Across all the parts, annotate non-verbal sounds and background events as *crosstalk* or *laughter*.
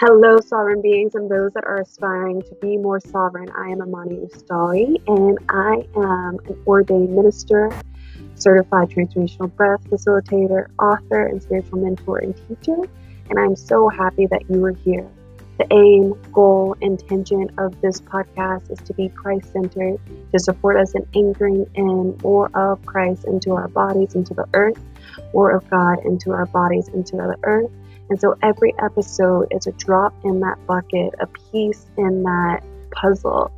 Hello, sovereign beings and those that are aspiring to be more sovereign. I am Amani Ustawi, and I am an ordained minister, certified transformational breath facilitator, author, and spiritual mentor and teacher. And I'm so happy that you are here. The aim, goal, intention of this podcast is to be Christ centered, to support us in anchoring in more of Christ into our bodies, into the earth, more of God into our bodies, into the earth and so every episode is a drop in that bucket, a piece in that puzzle.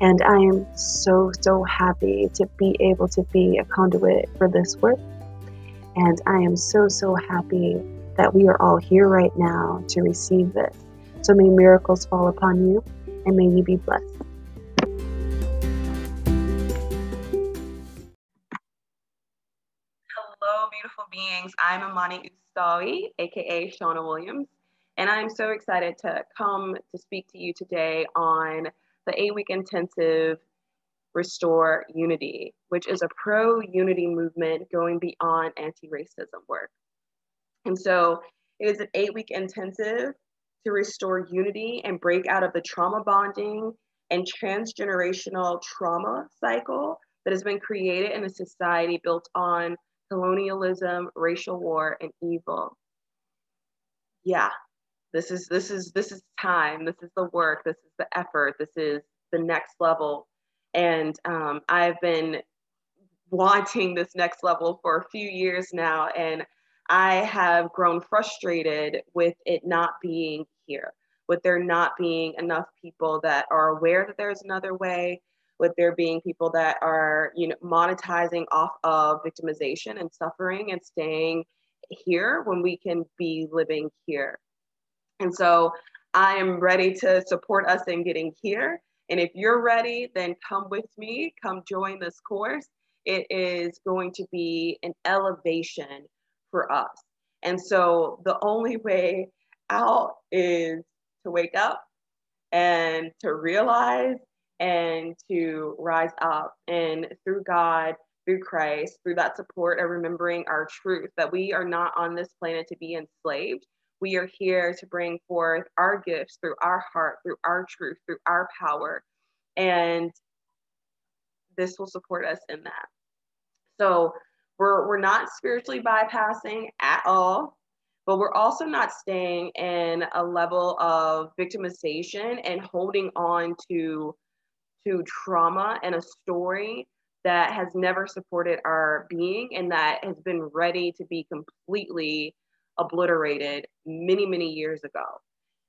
And I am so, so happy to be able to be a conduit for this work. And I am so, so happy that we are all here right now to receive this. So may miracles fall upon you and may you be blessed. I'm Amani Ustawi, aka Shaunna Williams, and I'm so excited to come to speak to you today on the eight week intensive Restore Unity, which is a pro unity movement going beyond anti racism work. And so it is an eight week intensive to restore unity and break out of the trauma bonding and transgenerational trauma cycle that has been created in a society built on colonialism, racial war, and evil. Yeah, this is this is this is time. This is the work. This is the effort. This is the next level. And um, I've been wanting this next level for a few years now, and I have grown frustrated with it not being here, with there not being enough people that are aware that there's another way, with there being people that are you know monetizing off of victimization and suffering and staying here when we can be living here. And so i am ready to support us in getting here. And if you're ready then come with me come join this course. It is going to be an elevation for us. And so the only way out is to wake up and to realize and to rise up and through God, through Christ, through that support of remembering our truth that we are not on this planet to be enslaved. We are here to bring forth our gifts through our heart, through our truth, through our power. And this will support us in that. So we're, we're not spiritually bypassing at all, but we're also not staying in a level of victimization and holding on to to trauma and a story that has never supported our being and that has been ready to be completely obliterated many, many years ago,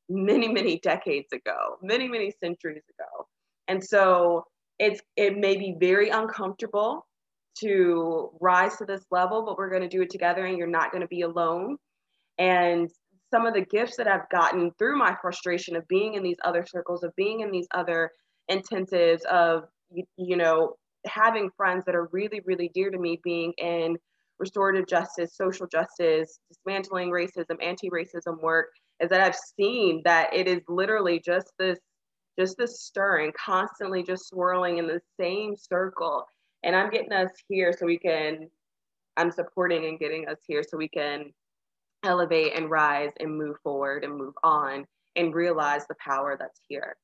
many, many decades ago, many, many centuries ago. And so it's it may be very uncomfortable to rise to this level, but we're going to do it together and you're not going to be alone. And some of the gifts that I've gotten through my frustration of being in these other circles, of being in these other intensives of you, you know having friends that are really really dear to me being in restorative justice social justice dismantling racism anti-racism work is that i've seen that it is literally just this just this stirring constantly just swirling in the same circle. And i'm getting us here so we can i'm supporting and getting us here so we can elevate and rise and move forward and move on and realize the power that's here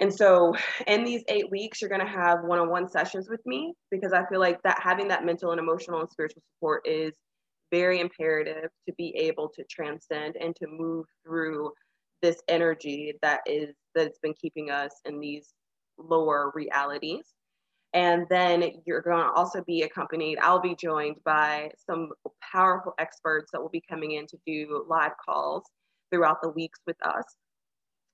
and so in these eight weeks, you're going to have one-on-one sessions with me because I feel like that having that mental and emotional and spiritual support is very imperative to be able to transcend and to move through this energy that is that's been keeping us in these lower realities. And then you're going to also be accompanied, I'll be joined by some powerful experts that will be coming in to do live calls throughout the weeks with us.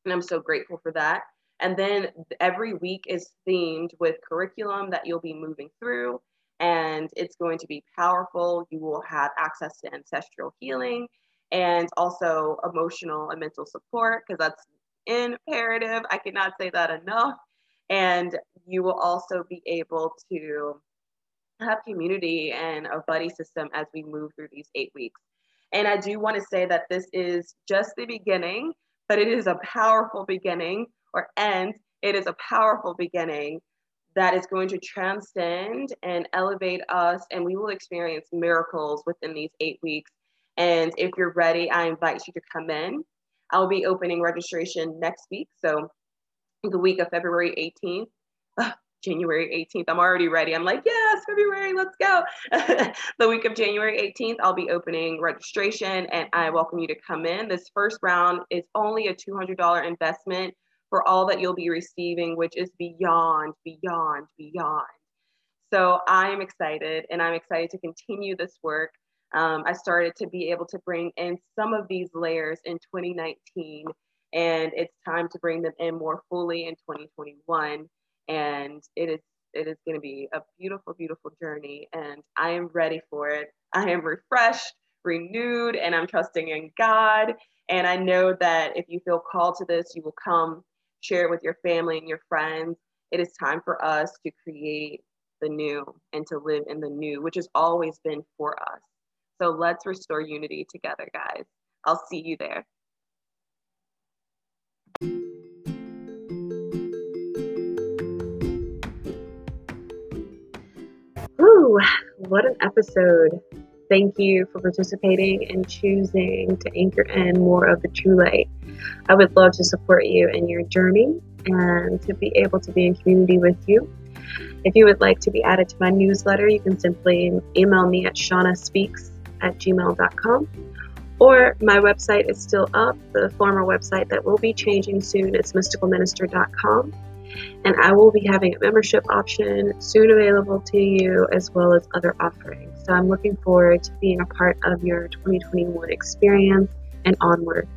And I'm so grateful for that. And then every week is themed with curriculum that you'll be moving through. And it's going to be powerful. You will have access to ancestral healing and also emotional and mental support, because that's imperative. I cannot say that enough. And you will also be able to have community and a buddy system as we move through these eight weeks. And I do want to say that this is just the beginning, but it is a powerful beginning or end, it is a powerful beginning that is going to transcend and elevate us, and we will experience miracles within these eight weeks. And if you're ready, I invite you to come in. I'll be opening registration next week. So the week of February 18th. Ah, January 18th. I'm already ready. I'm like, yes, February, let's go. *laughs* the week of January 18th, I'll be opening registration and I welcome you to come in. This first round is only a $200 investment for all that you'll be receiving, which is beyond, beyond, beyond. So I'm excited and I'm excited to continue this work. Um, I started to be able to bring in some of these layers in 2019, and it's time to bring them in more fully in 2021. And it is it is going to be a beautiful, beautiful journey, and I am ready for it. I am refreshed, renewed, and I'm trusting in God. And I know that if you feel called to this, you will come share it with your family and your friends. It is time for us to create the new and to live in the new, which has always been for us. So let's restore unity together, guys. I'll see you there. Ooh, what an episode. Thank you for participating and choosing to anchor in more of the true light. I would love to support you in your journey and to be able to be in community with you. If you would like to be added to my newsletter, you can simply email me at shaunnaspeaks at gmail.com. Or my website is still up, the former website that will be changing soon. It's mysticalminister.com. And I will be having a membership option soon available to you, as well as other offerings. So I'm looking forward to being a part of your 2021 experience and onward.